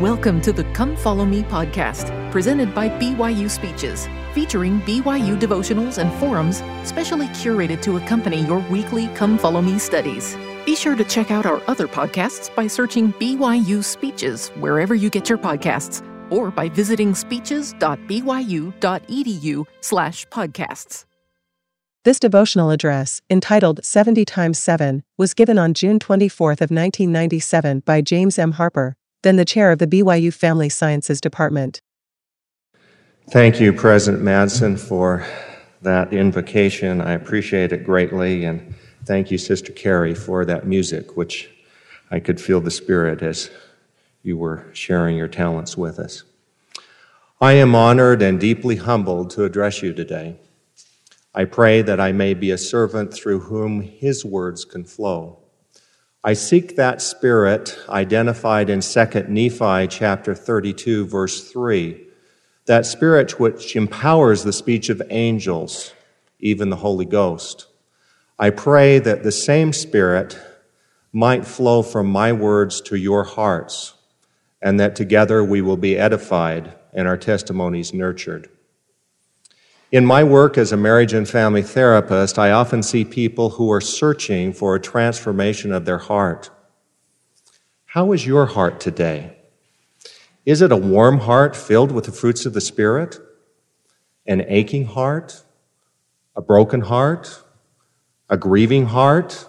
Welcome to the Come Follow Me podcast, presented by BYU Speeches, featuring BYU devotionals and forums specially curated to accompany your weekly Come Follow Me studies. Be sure to check out our other podcasts by searching BYU Speeches wherever you get your podcasts or by visiting speeches.byu.edu slash podcasts. This devotional address, entitled 70 times 7, was given on June 24 of 1997 by James M. Harper, then the chair of the BYU Family Sciences Department. Thank you, President Madsen, for that invocation. I appreciate it greatly, and thank you, Sister Carrie, for that music, which I could feel the spirit as you were sharing your talents with us. I am honored and deeply humbled to address you today. I pray that I may be a servant through whom His words can flow. I seek that spirit identified in 2 Nephi chapter 32 verse 3, that spirit which empowers the speech of angels, even the Holy Ghost. I pray that the same spirit might flow from my words to your hearts, and that together we will be edified and our testimonies nurtured. In my work as a marriage and family therapist, I often see people who are searching for a transformation of their heart. How is your heart today? Is it a warm heart filled with the fruits of the Spirit? An aching heart? A broken heart? A grieving heart?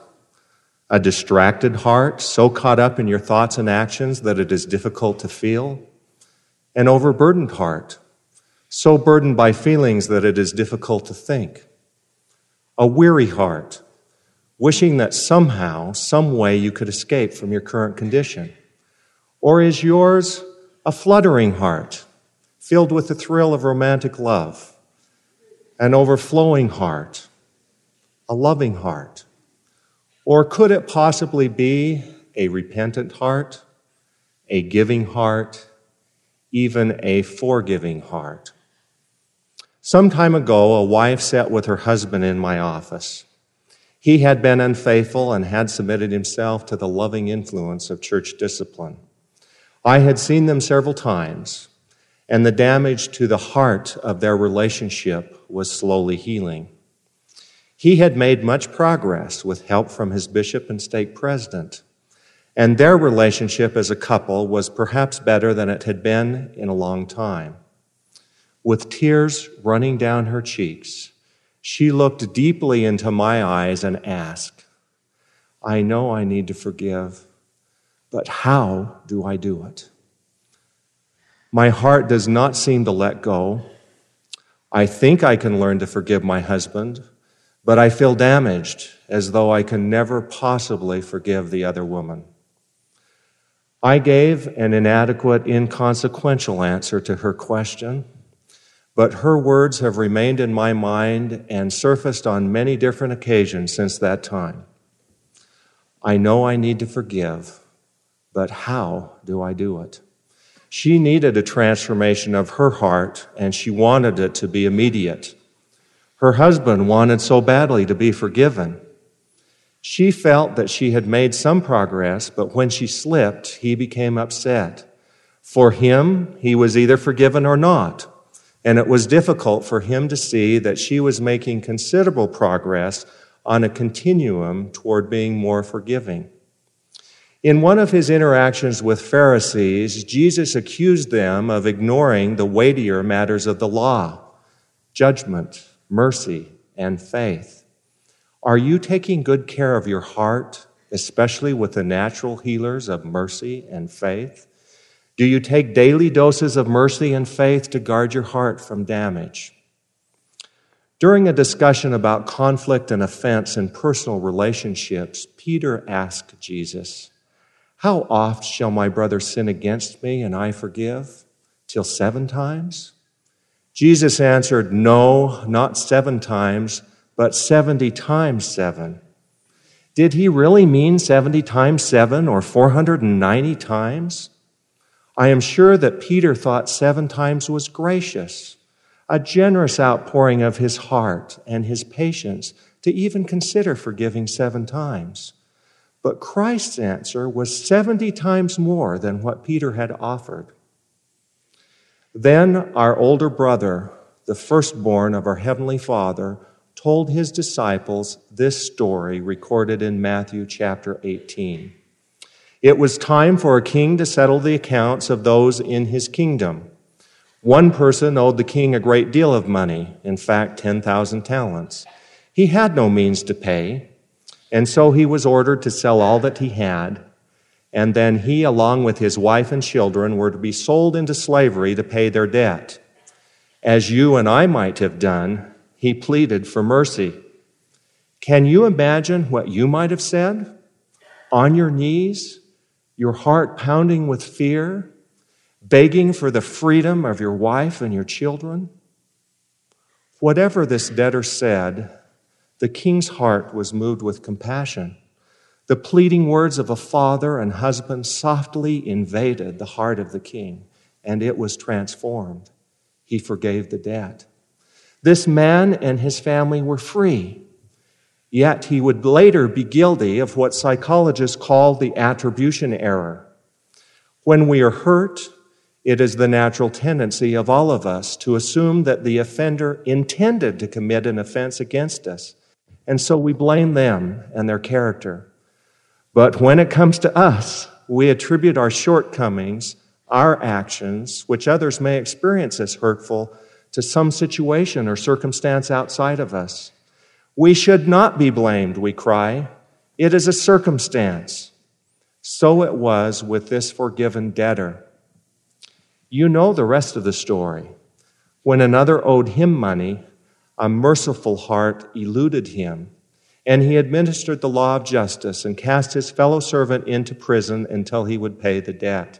A distracted heart, so caught up in your thoughts and actions that it is difficult to feel? An overburdened heart? So burdened by feelings that it is difficult to think. A weary heart, wishing that somehow, some way you could escape from your current condition. Or is yours a fluttering heart, filled with the thrill of romantic love? An overflowing heart, a loving heart? Or could it possibly be a repentant heart, a giving heart, even a forgiving heart? Some time ago, a wife sat with her husband in my office. He had been unfaithful and had submitted himself to the loving influence of church discipline. I had seen them several times, and the damage to the heart of their relationship was slowly healing. He had made much progress with help from his bishop and stake president, and their relationship as a couple was perhaps better than it had been in a long time. With tears running down her cheeks, she looked deeply into my eyes and asked, I know I need to forgive, but how do I do it? My heart does not seem to let go. I think I can learn to forgive my husband, but I feel damaged as though I can never possibly forgive the other woman. I gave an inadequate, inconsequential answer to her question but her words have remained in my mind and surfaced on many different occasions since that time. I know I need to forgive, but how do I do it? She needed a transformation of her heart, and she wanted it to be immediate. Her husband wanted so badly to be forgiven. She felt that she had made some progress, but when she slipped, he became upset. For him, he was either forgiven or not and it was difficult for him to see that she was making considerable progress on a continuum toward being more forgiving. In one of his interactions with Pharisees, Jesus accused them of ignoring the weightier matters of the law judgment, mercy, and faith. Are you taking good care of your heart, especially with the natural healers of mercy and faith? Do you take daily doses of mercy and faith to guard your heart from damage? During a discussion about conflict and offense in personal relationships, Peter asked Jesus, How oft shall my brother sin against me and I forgive? Till seven times? Jesus answered, No, not seven times, but 70 times seven. Did he really mean 70 times seven or 490 times? I am sure that Peter thought seven times was gracious, a generous outpouring of his heart and his patience to even consider forgiving seven times. But Christ's answer was 70 times more than what Peter had offered. Then our older brother, the firstborn of our Heavenly Father, told his disciples this story recorded in Matthew chapter 18. It was time for a king to settle the accounts of those in his kingdom. One person owed the king a great deal of money, in fact, 10,000 talents. He had no means to pay, and so he was ordered to sell all that he had, and then he, along with his wife and children, were to be sold into slavery to pay their debt. As you and I might have done, he pleaded for mercy. Can you imagine what you might have said? On your knees, your heart pounding with fear, begging for the freedom of your wife and your children? Whatever this debtor said, the king's heart was moved with compassion. The pleading words of a father and husband softly invaded the heart of the king, and it was transformed. He forgave the debt. This man and his family were free. Yet he would later be guilty of what psychologists call the attribution error. When we are hurt, it is the natural tendency of all of us to assume that the offender intended to commit an offense against us. And so we blame them and their character. But when it comes to us, we attribute our shortcomings, our actions, which others may experience as hurtful, to some situation or circumstance outside of us. We should not be blamed, we cry. It is a circumstance. So it was with this forgiven debtor. You know the rest of the story. When another owed him money, a merciful heart eluded him, and he administered the law of justice and cast his fellow servant into prison until he would pay the debt.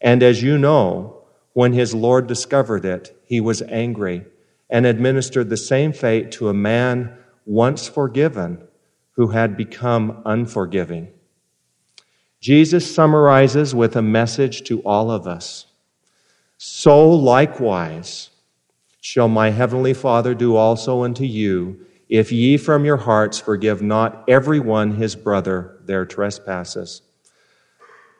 And as you know, when his Lord discovered it, he was angry and administered the same fate to a man once forgiven who had become unforgiving. Jesus summarizes with a message to all of us. So likewise shall my heavenly Father do also unto you, if ye from your hearts forgive not every one his brother their trespasses.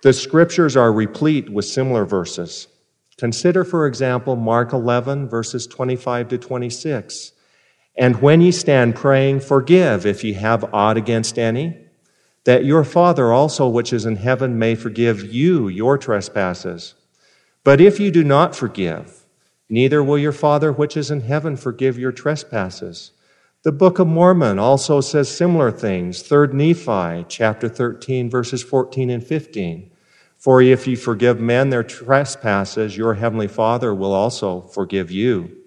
The scriptures are replete with similar verses. Consider, for example, Mark 11, verses 25 to 26. And when ye stand praying, forgive if ye have aught against any, that your Father also which is in heaven may forgive you your trespasses. But if you do not forgive, neither will your Father which is in heaven forgive your trespasses. The Book of Mormon also says similar things. 3rd Nephi, chapter 13, verses 14 and 15. For if ye forgive men their trespasses, your heavenly Father will also forgive you.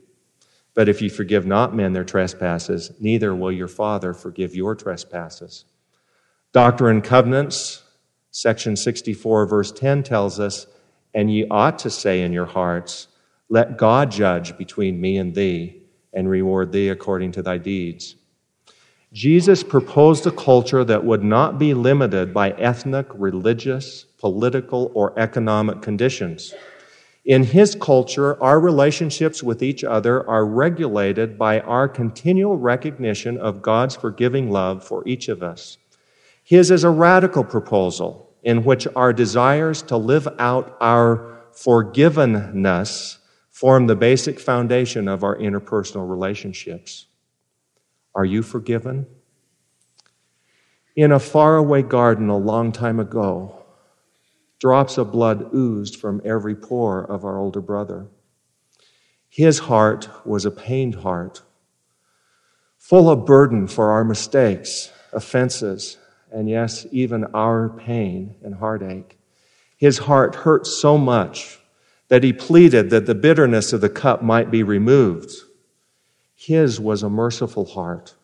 But if you forgive not men their trespasses, neither will your Father forgive your trespasses. Doctrine and Covenants, section 64, verse 10 tells us, And ye ought to say in your hearts, Let God judge between me and thee, and reward thee according to thy deeds. Jesus proposed a culture that would not be limited by ethnic, religious, political, or economic conditions. In his culture, our relationships with each other are regulated by our continual recognition of God's forgiving love for each of us. His is a radical proposal in which our desires to live out our forgivenness form the basic foundation of our interpersonal relationships. Are you forgiven? In a faraway garden a long time ago, drops of blood oozed from every pore of our older brother. His heart was a pained heart, full of burden for our mistakes, offenses, and yes, even our pain and heartache. His heart hurt so much that he pleaded that the bitterness of the cup might be removed. His was a merciful heart,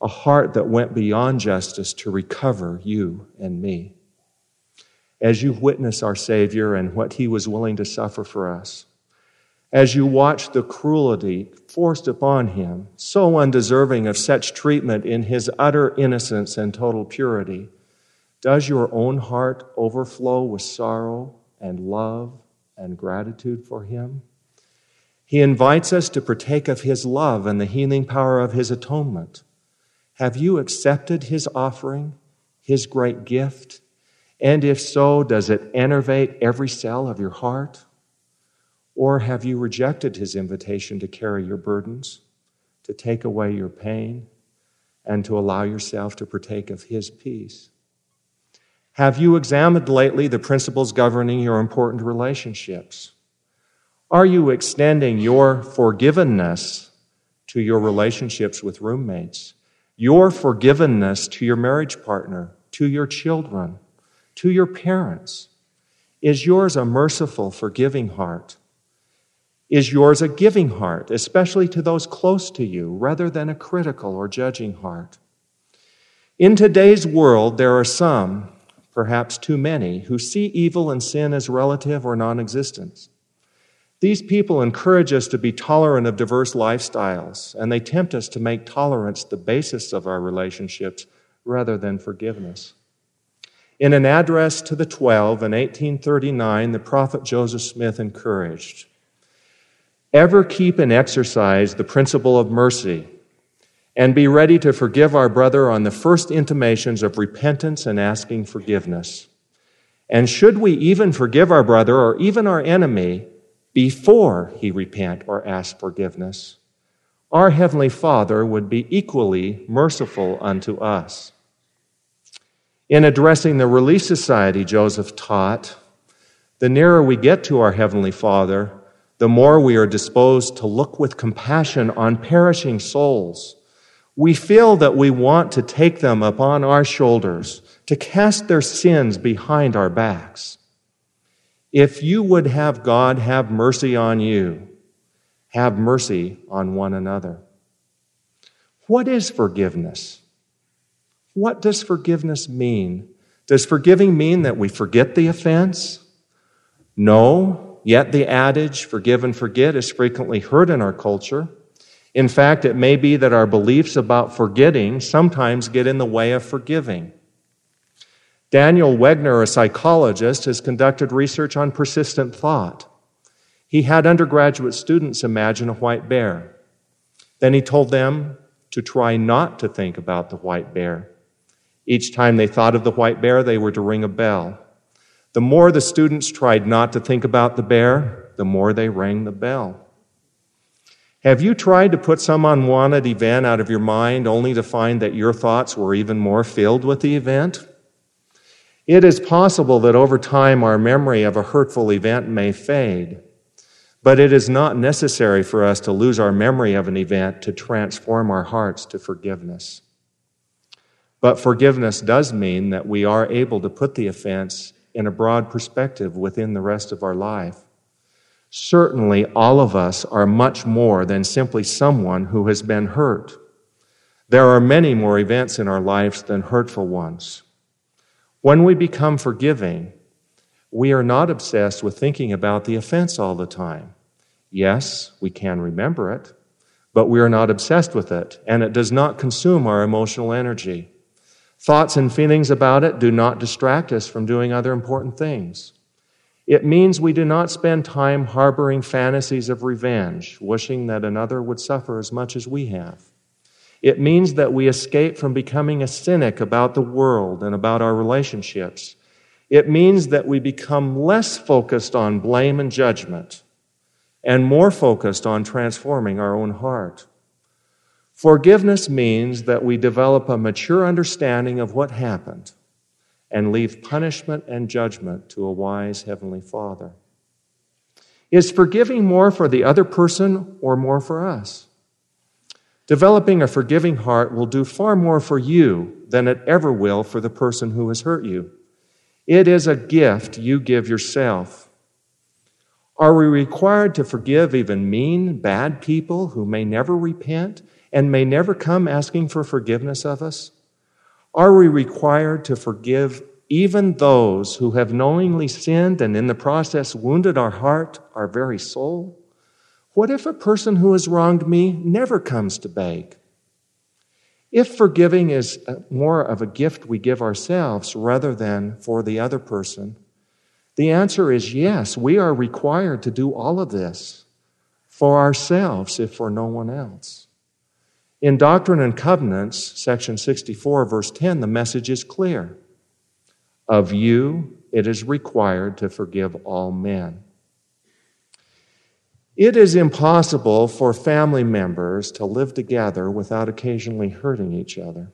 a heart that went beyond justice to recover you and me. As you witness our Savior and what he was willing to suffer for us, as you watch the cruelty forced upon him, so undeserving of such treatment in his utter innocence and total purity, does your own heart overflow with sorrow and love and gratitude for him? He invites us to partake of his love and the healing power of his atonement. Have you accepted his offering His great gift? And if so, does it innervate every cell of your heart? Or have you rejected His invitation to carry your burdens, to take away your pain, and to allow yourself to partake of His peace? Have you examined lately the principles governing your important relationships? Are you extending your forgiveness to your relationships with roommates? Your forgiveness to your marriage partner, to your children, to your parents? Is yours a merciful, forgiving heart? Is yours a giving heart, especially to those close to you, rather than a critical or judging heart? In today's world, there are some, perhaps too many, who see evil and sin as relative or non existent. These people encourage us to be tolerant of diverse lifestyles, and they tempt us to make tolerance the basis of our relationships rather than forgiveness. In an address to the Twelve in 1839, the prophet Joseph Smith encouraged Ever keep and exercise the principle of mercy, and be ready to forgive our brother on the first intimations of repentance and asking forgiveness. And should we even forgive our brother or even our enemy, before he repent or ask forgiveness, our Heavenly Father would be equally merciful unto us. In addressing the Relief Society, Joseph taught, the nearer we get to our Heavenly Father, the more we are disposed to look with compassion on perishing souls. We feel that we want to take them upon our shoulders, to cast their sins behind our backs. If you would have God have mercy on you, have mercy on one another. What is forgiveness? What does forgiveness mean? Does forgiving mean that we forget the offense? No, yet the adage, forgive and forget, is frequently heard in our culture. In fact, it may be that our beliefs about forgetting sometimes get in the way of forgiving. Daniel Wegner, a psychologist, has conducted research on persistent thought. He had undergraduate students imagine a white bear. Then he told them to try not to think about the white bear. Each time they thought of the white bear, they were to ring a bell. The more the students tried not to think about the bear, the more they rang the bell. Have you tried to put some unwanted event out of your mind only to find that your thoughts were even more filled with the event? It is possible that over time our memory of a hurtful event may fade, but it is not necessary for us to lose our memory of an event to transform our hearts to forgiveness. But forgiveness does mean that we are able to put the offense in a broad perspective within the rest of our life. Certainly, all of us are much more than simply someone who has been hurt. There are many more events in our lives than hurtful ones. When we become forgiving, we are not obsessed with thinking about the offense all the time. Yes, we can remember it, but we are not obsessed with it, and it does not consume our emotional energy. Thoughts and feelings about it do not distract us from doing other important things. It means we do not spend time harboring fantasies of revenge, wishing that another would suffer as much as we have. It means that we escape from becoming a cynic about the world and about our relationships. It means that we become less focused on blame and judgment and more focused on transforming our own heart. Forgiveness means that we develop a mature understanding of what happened and leave punishment and judgment to a wise Heavenly Father. Is forgiving more for the other person or more for us? Developing a forgiving heart will do far more for you than it ever will for the person who has hurt you. It is a gift you give yourself. Are we required to forgive even mean, bad people who may never repent and may never come asking for forgiveness of us? Are we required to forgive even those who have knowingly sinned and in the process wounded our heart, our very soul? What if a person who has wronged me never comes to beg? If forgiving is uh, more of a gift we give ourselves rather than for the other person, the answer is yes, we are required to do all of this for ourselves, if for no one else. In Doctrine and Covenants, section 64, verse 10, the message is clear. Of you it is required to forgive all men. It is impossible for family members to live together without occasionally hurting each other.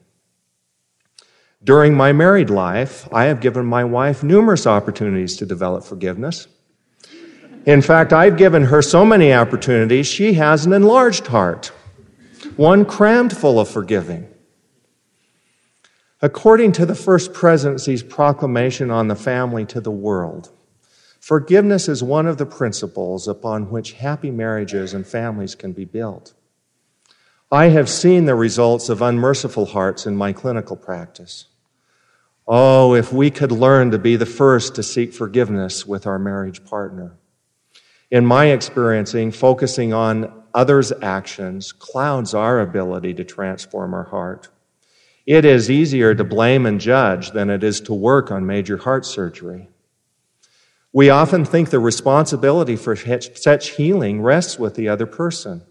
During my married life, I have given my wife numerous opportunities to develop forgiveness. In fact, I've given her so many opportunities, she has an enlarged heart, one crammed full of forgiving. According to the First Presidency's proclamation on the family to the world, forgiveness is one of the principles upon which happy marriages and families can be built. I have seen the results of unmerciful hearts in my clinical practice. Oh, if we could learn to be the first to seek forgiveness with our marriage partner. In my experiencing, focusing on others' actions clouds our ability to transform our heart. It is easier to blame and judge than it is to work on major heart surgery. We often think the responsibility for such healing rests with the other person.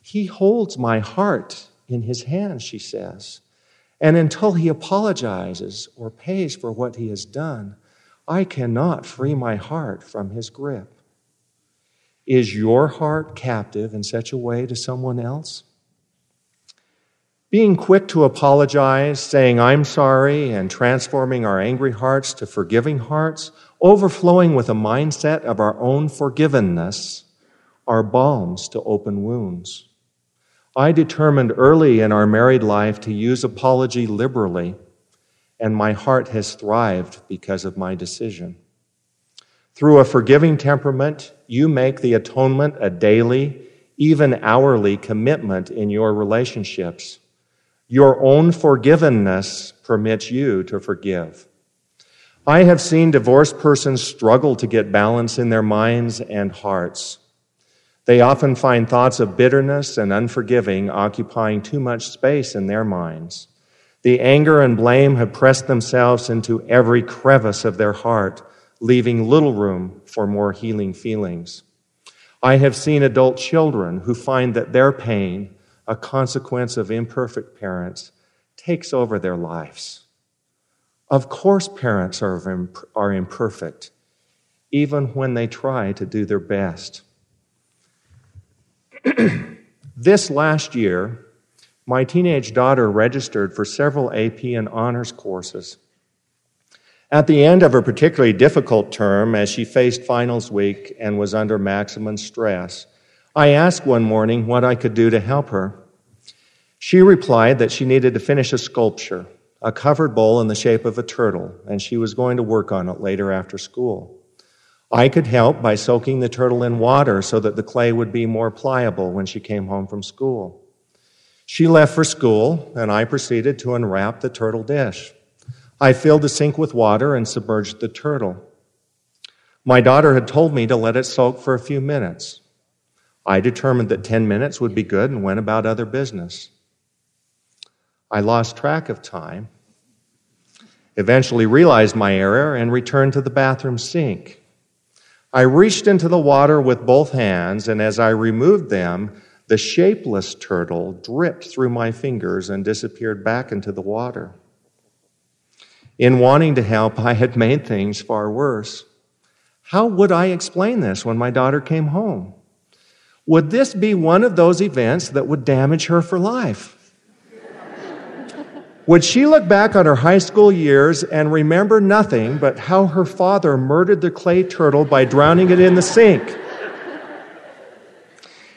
He holds my heart in his hands, she says. And until he apologizes or pays for what he has done, I cannot free my heart from his grip. Is your heart captive in such a way to someone else? Being quick to apologize, saying, I'm sorry, and transforming our angry hearts to forgiving hearts, overflowing with a mindset of our own forgiveness, are balms to open wounds. I determined early in our married life to use apology liberally, and my heart has thrived because of my decision. Through a forgiving temperament, you make the atonement a daily, even hourly commitment in your relationships. Your own forgiveness permits you to forgive. I have seen divorced persons struggle to get balance in their minds and hearts. They often find thoughts of bitterness and unforgiving occupying too much space in their minds. The anger and blame have pressed themselves into every crevice of their heart leaving little room for more healing feelings. I have seen adult children who find that their pain, a consequence of imperfect parents, takes over their lives. Of course, parents are, are imperfect, even when they try to do their best. this last year, my teenage daughter registered for several AP and honors courses. At the end of a particularly difficult term, as she faced finals week and was under maximum stress, I asked one morning what I could do to help her. She replied that she needed to finish a sculpture, a covered bowl in the shape of a turtle, and she was going to work on it later after school. I could help by soaking the turtle in water so that the clay would be more pliable when she came home from school. She left for school, and I proceeded to unwrap the turtle dish. I filled the sink with water and submerged the turtle. My daughter had told me to let it soak for a few minutes. I determined that 10 minutes would be good and went about other business. I lost track of time, eventually realized my error, and returned to the bathroom sink. I reached into the water with both hands, and as I removed them, the shapeless turtle dripped through my fingers and disappeared back into the water. In wanting to help, I had made things far worse. How would I explain this when my daughter came home? Would this be one of those events that would damage her for life? Would she look back on her high school years and remember nothing but how her father murdered the clay turtle by drowning it in the sink?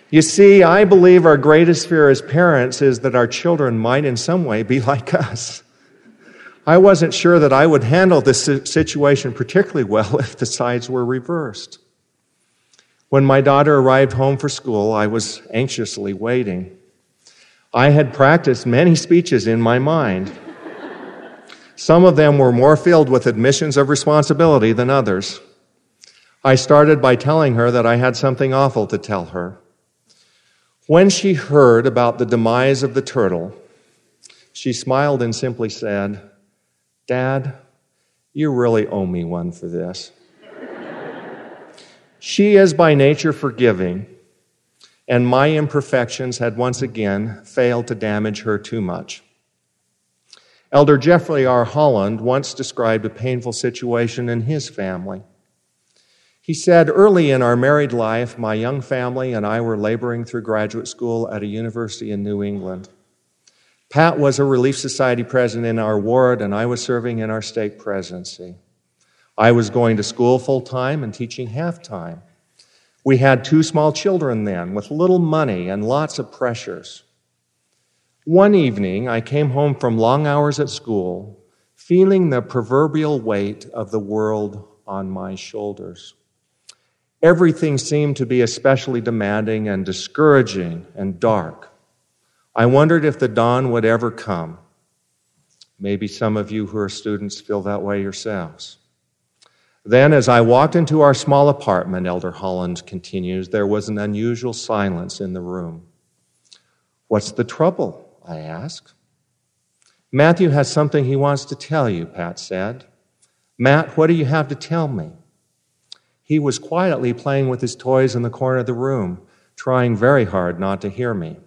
You see, I believe our greatest fear as parents is that our children might in some way be like us. I wasn't sure that I would handle this situation particularly well if the sides were reversed. When my daughter arrived home for school, I was anxiously waiting. I had practiced many speeches in my mind. Some of them were more filled with admissions of responsibility than others. I started by telling her that I had something awful to tell her. When she heard about the demise of the turtle, she smiled and simply said, Dad, you really owe me one for this. she is by nature forgiving, and my imperfections had once again failed to damage her too much. Elder Jeffrey R. Holland once described a painful situation in his family. He said, Early in our married life, my young family and I were laboring through graduate school at a university in New England. Pat was a Relief Society president in our ward, and I was serving in our stake presidency. I was going to school full time and teaching half time. We had two small children then with little money and lots of pressures. One evening, I came home from long hours at school, feeling the proverbial weight of the world on my shoulders. Everything seemed to be especially demanding and discouraging and dark. I wondered if the dawn would ever come. Maybe some of you who are students feel that way yourselves. Then, as I walked into our small apartment, Elder Holland continues, there was an unusual silence in the room. What's the trouble? I asked. Matthew has something he wants to tell you, Pat said. Matt, what do you have to tell me? He was quietly playing with his toys in the corner of the room, trying very hard not to hear me.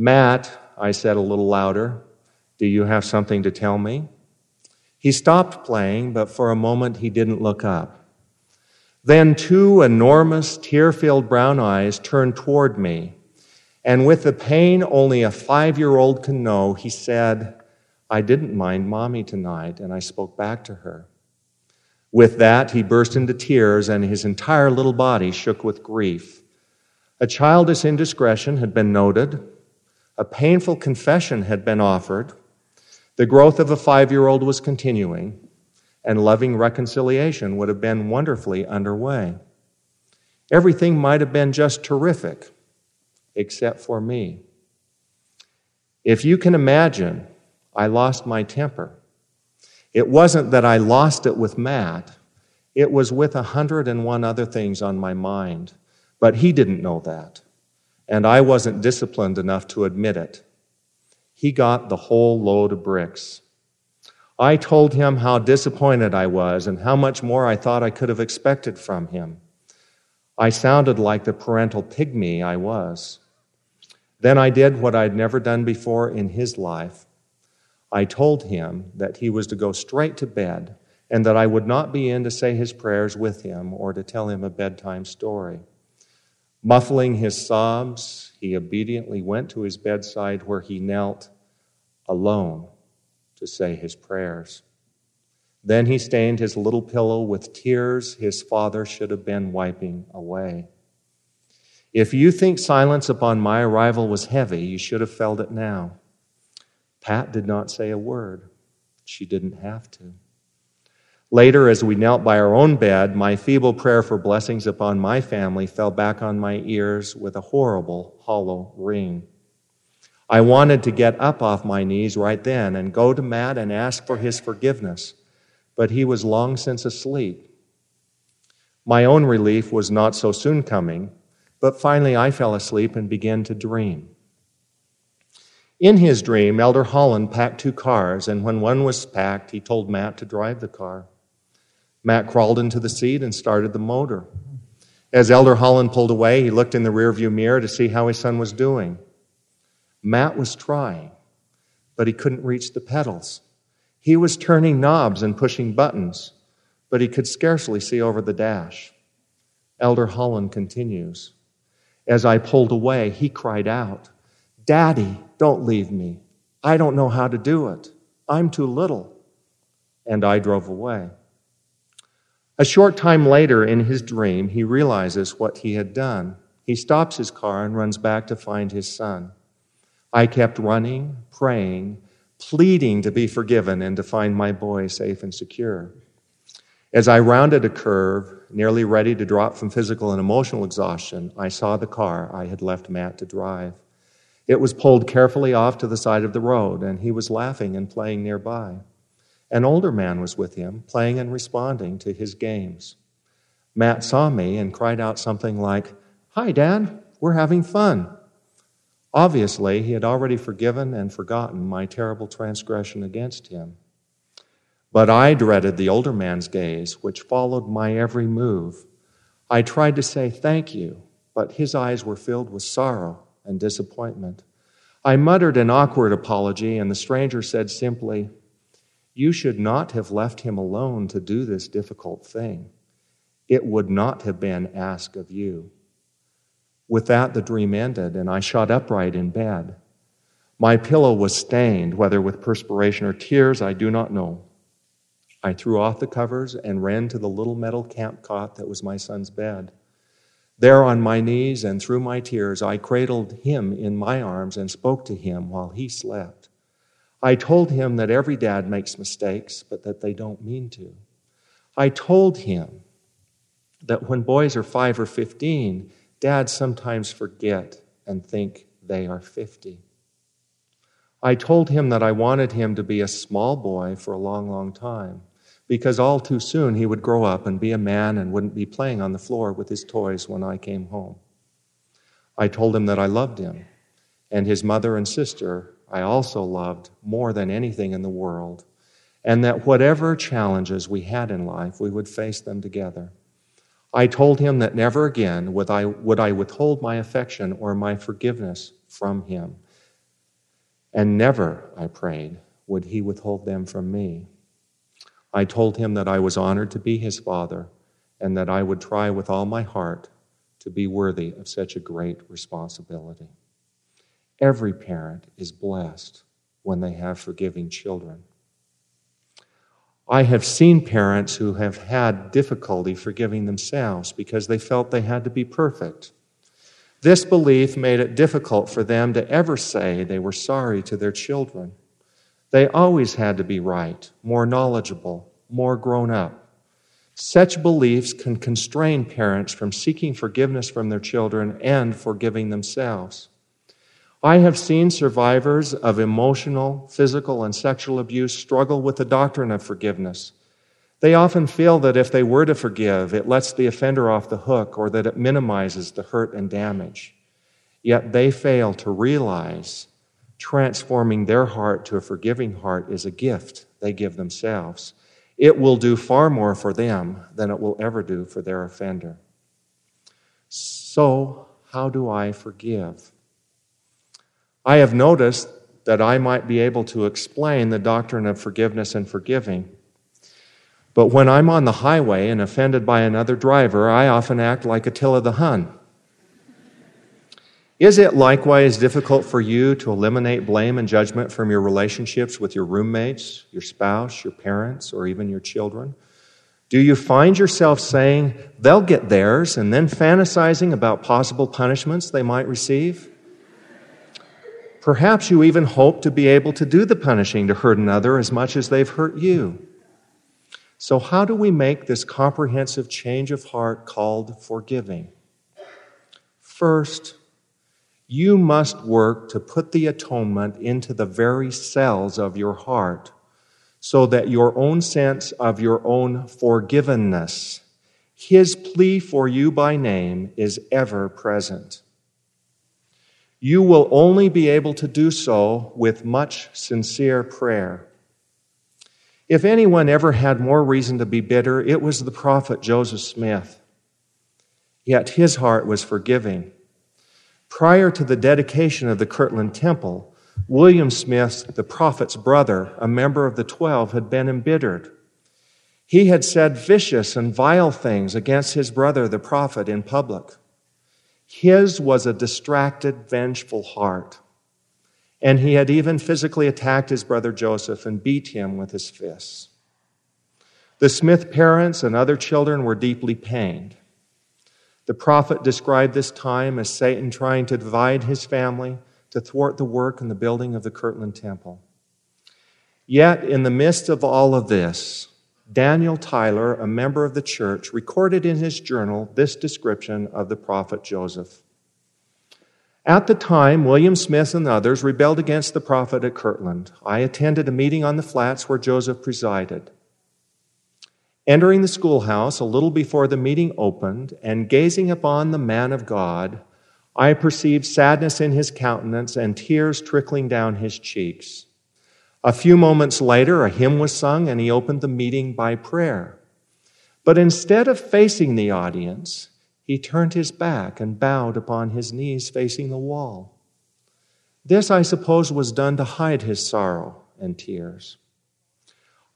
Matt, I said a little louder, do you have something to tell me? He stopped playing, but for a moment he didn't look up. Then two enormous, tear filled brown eyes turned toward me, and with the pain only a five year old can know, he said, I didn't mind mommy tonight, and I spoke back to her. With that, he burst into tears, and his entire little body shook with grief. A childish indiscretion had been noted, a painful confession had been offered. The growth of a five year old was continuing, and loving reconciliation would have been wonderfully underway. Everything might have been just terrific, except for me. If you can imagine, I lost my temper. It wasn't that I lost it with Matt, it was with a hundred and one other things on my mind. But he didn't know that and I wasn't disciplined enough to admit it. He got the whole load of bricks. I told him how disappointed I was and how much more I thought I could have expected from him. I sounded like the parental pygmy I was. Then I did what I'd never done before in his life. I told him that he was to go straight to bed and that I would not be in to say his prayers with him or to tell him a bedtime story. Muffling his sobs, he obediently went to his bedside where he knelt alone to say his prayers. Then he stained his little pillow with tears his father should have been wiping away. If you think silence upon my arrival was heavy, you should have felt it now. Pat did not say a word. She didn't have to. Later, as we knelt by our own bed, my feeble prayer for blessings upon my family fell back on my ears with a horrible, hollow ring. I wanted to get up off my knees right then and go to Matt and ask for his forgiveness, but he was long since asleep. My own relief was not so soon coming, but finally I fell asleep and began to dream. In his dream, Elder Holland packed two cars, and when one was packed, he told Matt to drive the car. Matt crawled into the seat and started the motor. As Elder Holland pulled away, he looked in the rearview mirror to see how his son was doing. Matt was trying, but he couldn't reach the pedals. He was turning knobs and pushing buttons, but he could scarcely see over the dash. Elder Holland continues. As I pulled away, he cried out, Daddy, don't leave me. I don't know how to do it. I'm too little. And I drove away. A short time later in his dream, he realizes what he had done. He stops his car and runs back to find his son. I kept running, praying, pleading to be forgiven and to find my boy safe and secure. As I rounded a curve, nearly ready to drop from physical and emotional exhaustion, I saw the car I had left Matt to drive. It was pulled carefully off to the side of the road, and he was laughing and playing nearby. An older man was with him, playing and responding to his games. Matt saw me and cried out something like, Hi, Dad, we're having fun. Obviously, he had already forgiven and forgotten my terrible transgression against him. But I dreaded the older man's gaze, which followed my every move. I tried to say thank you, but his eyes were filled with sorrow and disappointment. I muttered an awkward apology, and the stranger said simply, You should not have left him alone to do this difficult thing. It would not have been asked of you. With that, the dream ended, and I shot upright in bed. My pillow was stained, whether with perspiration or tears, I do not know. I threw off the covers and ran to the little metal camp cot that was my son's bed. There, on my knees and through my tears, I cradled him in my arms and spoke to him while he slept. I told him that every dad makes mistakes, but that they don't mean to. I told him that when boys are five or 15, dads sometimes forget and think they are 50. I told him that I wanted him to be a small boy for a long, long time because all too soon he would grow up and be a man and wouldn't be playing on the floor with his toys when I came home. I told him that I loved him, and his mother and sister I also loved more than anything in the world, and that whatever challenges we had in life, we would face them together. I told him that never again would I, would I withhold my affection or my forgiveness from him. And never, I prayed, would he withhold them from me. I told him that I was honored to be his father and that I would try with all my heart to be worthy of such a great responsibility. Every parent is blessed when they have forgiving children. I have seen parents who have had difficulty forgiving themselves because they felt they had to be perfect. This belief made it difficult for them to ever say they were sorry to their children. They always had to be right, more knowledgeable, more grown up. Such beliefs can constrain parents from seeking forgiveness from their children and forgiving themselves. I have seen survivors of emotional, physical, and sexual abuse struggle with the doctrine of forgiveness. They often feel that if they were to forgive, it lets the offender off the hook or that it minimizes the hurt and damage. Yet they fail to realize transforming their heart to a forgiving heart is a gift they give themselves. It will do far more for them than it will ever do for their offender. So, how do I forgive? I have noticed that I might be able to explain the doctrine of forgiveness and forgiving. But when I'm on the highway and offended by another driver, I often act like Attila the Hun. Is it likewise difficult for you to eliminate blame and judgment from your relationships with your roommates, your spouse, your parents, or even your children? Do you find yourself saying, they'll get theirs, and then fantasizing about possible punishments they might receive? Perhaps you even hope to be able to do the punishing to hurt another as much as they've hurt you. So, how do we make this comprehensive change of heart called forgiving? First, you must work to put the atonement into the very cells of your heart so that your own sense of your own forgivenness, His plea for you by name, is ever present. You will only be able to do so with much sincere prayer. If anyone ever had more reason to be bitter, it was the prophet Joseph Smith. Yet his heart was forgiving. Prior to the dedication of the Kirtland Temple, William Smith, the prophet's brother, a member of the Twelve, had been embittered. He had said vicious and vile things against his brother, the prophet, in public. His was a distracted, vengeful heart. And he had even physically attacked his brother Joseph and beat him with his fists. The Smith parents and other children were deeply pained. The prophet described this time as Satan trying to divide his family to thwart the work and the building of the Kirtland Temple. Yet, in the midst of all of this, Daniel Tyler, a member of the church, recorded in his journal this description of the prophet Joseph. At the time, William Smith and others rebelled against the prophet at Kirtland. I attended a meeting on the flats where Joseph presided. Entering the schoolhouse a little before the meeting opened and gazing upon the man of God, I perceived sadness in his countenance and tears trickling down his cheeks. A few moments later, a hymn was sung and he opened the meeting by prayer. But instead of facing the audience, he turned his back and bowed upon his knees facing the wall. This, I suppose, was done to hide his sorrow and tears.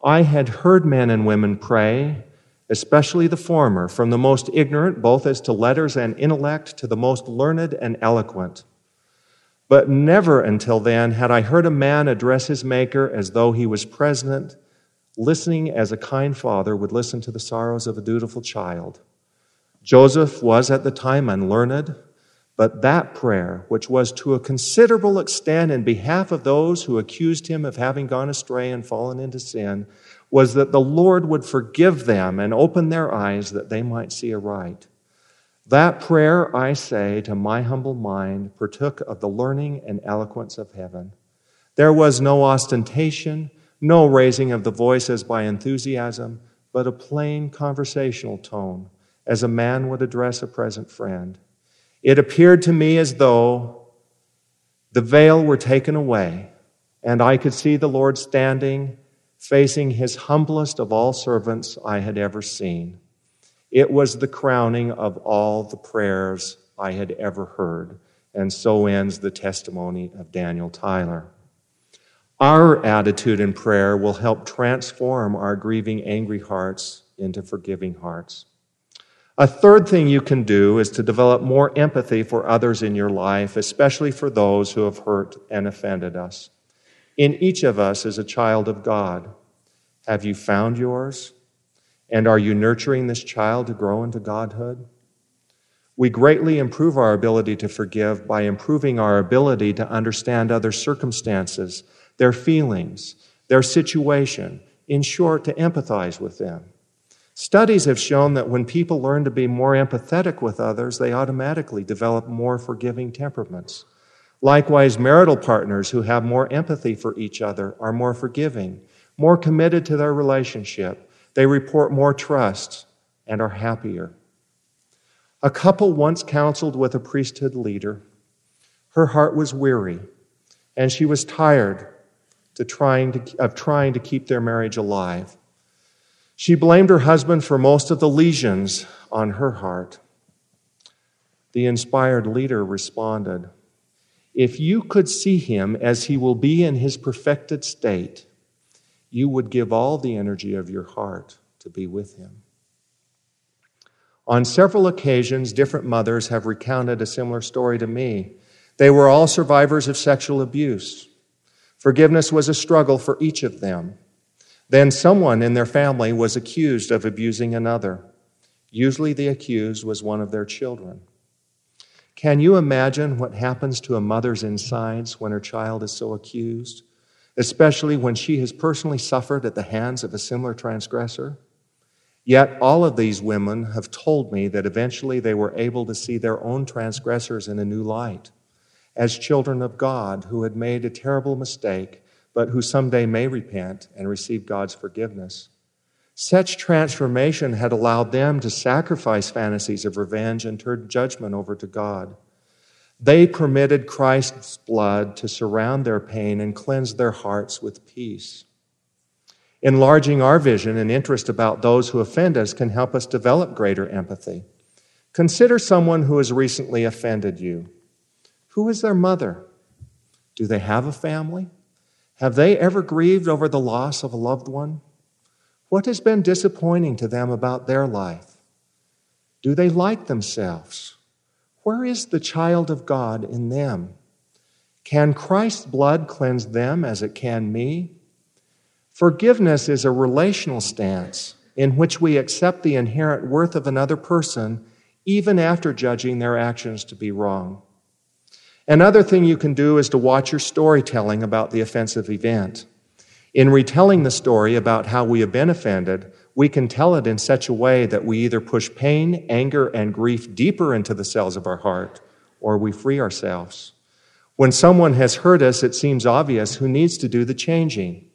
I had heard men and women pray, especially the former, from the most ignorant, both as to letters and intellect, to the most learned and eloquent. But never until then had I heard a man address his Maker as though he was present, listening as a kind father would listen to the sorrows of a dutiful child. Joseph was at the time unlearned, but that prayer, which was to a considerable extent in behalf of those who accused him of having gone astray and fallen into sin, was that the Lord would forgive them and open their eyes that they might see aright. That prayer, I say, to my humble mind, partook of the learning and eloquence of heaven. There was no ostentation, no raising of the voice as by enthusiasm, but a plain conversational tone as a man would address a present friend. It appeared to me as though the veil were taken away, and I could see the Lord standing, facing his humblest of all servants I had ever seen. It was the crowning of all the prayers I had ever heard. And so ends the testimony of Daniel Tyler. Our attitude in prayer will help transform our grieving, angry hearts into forgiving hearts. A third thing you can do is to develop more empathy for others in your life, especially for those who have hurt and offended us. In each of us is a child of God. Have you found yours? And are you nurturing this child to grow into godhood? We greatly improve our ability to forgive by improving our ability to understand other circumstances, their feelings, their situation, in short, to empathize with them. Studies have shown that when people learn to be more empathetic with others, they automatically develop more forgiving temperaments. Likewise, marital partners who have more empathy for each other are more forgiving, more committed to their relationship. They report more trust and are happier. A couple once counseled with a priesthood leader. Her heart was weary, and she was tired to trying to, of trying to keep their marriage alive. She blamed her husband for most of the lesions on her heart. The inspired leader responded, If you could see him as he will be in his perfected state, you would give all the energy of your heart to be with him. On several occasions, different mothers have recounted a similar story to me. They were all survivors of sexual abuse. Forgiveness was a struggle for each of them. Then someone in their family was accused of abusing another. Usually the accused was one of their children. Can you imagine what happens to a mother's insides when her child is so accused, especially when she has personally suffered at the hands of a similar transgressor? Yet all of these women have told me that eventually they were able to see their own transgressors in a new light as children of God who had made a terrible mistake but who someday may repent and receive God's forgiveness. Such transformation had allowed them to sacrifice fantasies of revenge and turn judgment over to God. They permitted Christ's blood to surround their pain and cleanse their hearts with peace. Enlarging our vision and interest about those who offend us can help us develop greater empathy. Consider someone who has recently offended you. Who is their mother? Do they have a family? Have they ever grieved over the loss of a loved one? What has been disappointing to them about their life? Do they like themselves? Where is the child of God in them? Can Christ's blood cleanse them as it can me? Forgiveness is a relational stance in which we accept the inherent worth of another person even after judging their actions to be wrong. Another thing you can do is to watch your storytelling about the offensive event. In retelling the story about how we have been offended, we can tell it in such a way that we either push pain, anger, and grief deeper into the cells of our heart, or we free ourselves. When someone has hurt us, it seems obvious who needs to do the changing.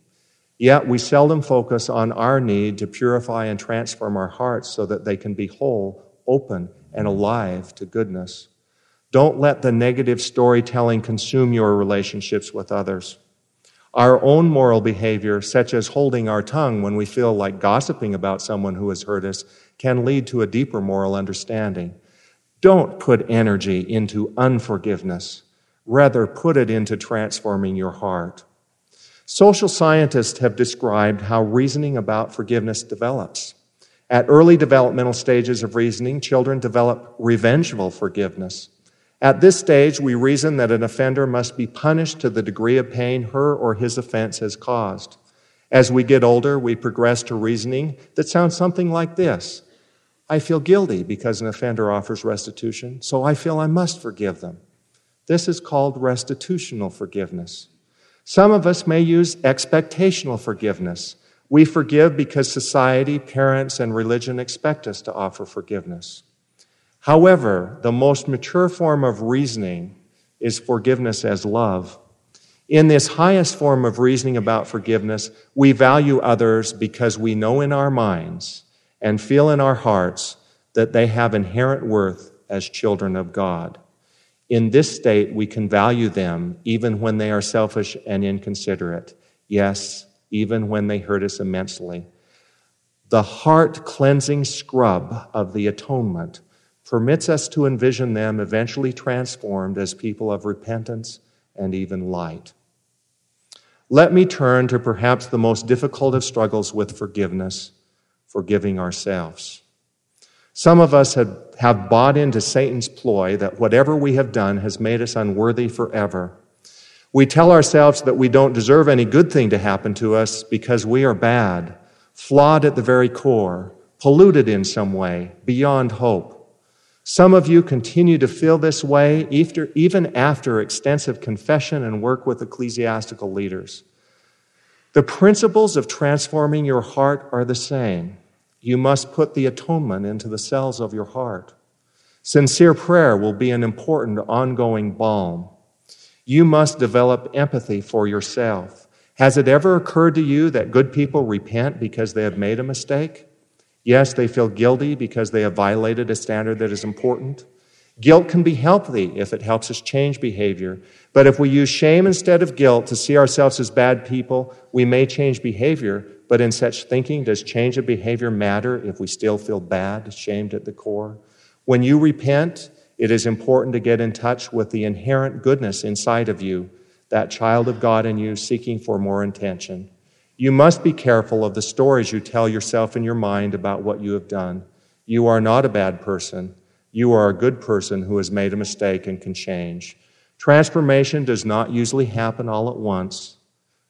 Yet we seldom focus on our need to purify and transform our hearts so that they can be whole, open, and alive to goodness. Don't let the negative storytelling consume your relationships with others. Our own moral behavior, such as holding our tongue when we feel like gossiping about someone who has hurt us, can lead to a deeper moral understanding. Don't put energy into unforgiveness. Rather, put it into transforming your heart. Social scientists have described how reasoning about forgiveness develops. At early developmental stages of reasoning, children develop revengeful forgiveness. At this stage, we reason that an offender must be punished to the degree of pain her or his offense has caused. As we get older, we progress to reasoning that sounds something like this I feel guilty because an offender offers restitution, so I feel I must forgive them. This is called restitutional forgiveness. Some of us may use expectational forgiveness. We forgive because society, parents, and religion expect us to offer forgiveness. However, the most mature form of reasoning is forgiveness as love. In this highest form of reasoning about forgiveness, we value others because we know in our minds and feel in our hearts that they have inherent worth as children of God. In this state, we can value them even when they are selfish and inconsiderate. Yes, even when they hurt us immensely. The heart cleansing scrub of the atonement permits us to envision them eventually transformed as people of repentance and even light. Let me turn to perhaps the most difficult of struggles with forgiveness forgiving ourselves. Some of us have, have bought into Satan's ploy that whatever we have done has made us unworthy forever. We tell ourselves that we don't deserve any good thing to happen to us because we are bad, flawed at the very core, polluted in some way, beyond hope. Some of you continue to feel this way even after extensive confession and work with ecclesiastical leaders. The principles of transforming your heart are the same. You must put the atonement into the cells of your heart. Sincere prayer will be an important ongoing balm. You must develop empathy for yourself. Has it ever occurred to you that good people repent because they have made a mistake? Yes, they feel guilty because they have violated a standard that is important. Guilt can be healthy if it helps us change behavior. But if we use shame instead of guilt to see ourselves as bad people, we may change behavior. But in such thinking, does change of behavior matter if we still feel bad, shamed at the core? When you repent, it is important to get in touch with the inherent goodness inside of you, that child of God in you seeking for more intention. You must be careful of the stories you tell yourself in your mind about what you have done. You are not a bad person. You are a good person who has made a mistake and can change. Transformation does not usually happen all at once.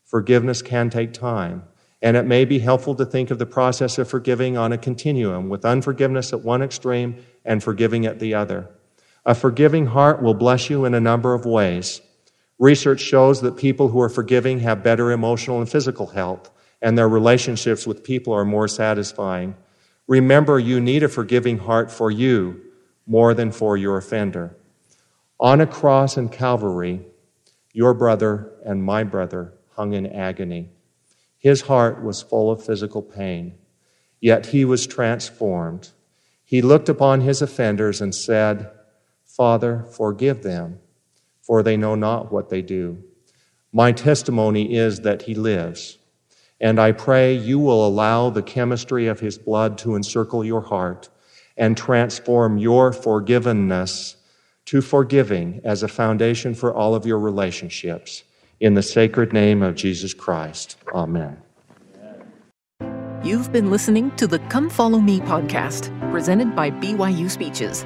Forgiveness can take time. And it may be helpful to think of the process of forgiving on a continuum, with unforgiveness at one extreme and forgiving at the other. A forgiving heart will bless you in a number of ways. Research shows that people who are forgiving have better emotional and physical health, and their relationships with people are more satisfying. Remember, you need a forgiving heart for you more than for your offender. On a cross in Calvary, your brother and my brother hung in agony. His heart was full of physical pain, yet he was transformed. He looked upon his offenders and said, Father, forgive them, for they know not what they do. My testimony is that he lives, and I pray you will allow the chemistry of his blood to encircle your heart and transform your forgivenness to forgiving as a foundation for all of your relationships. In the sacred name of Jesus Christ. Amen. You've been listening to the Come Follow Me podcast, presented by BYU Speeches.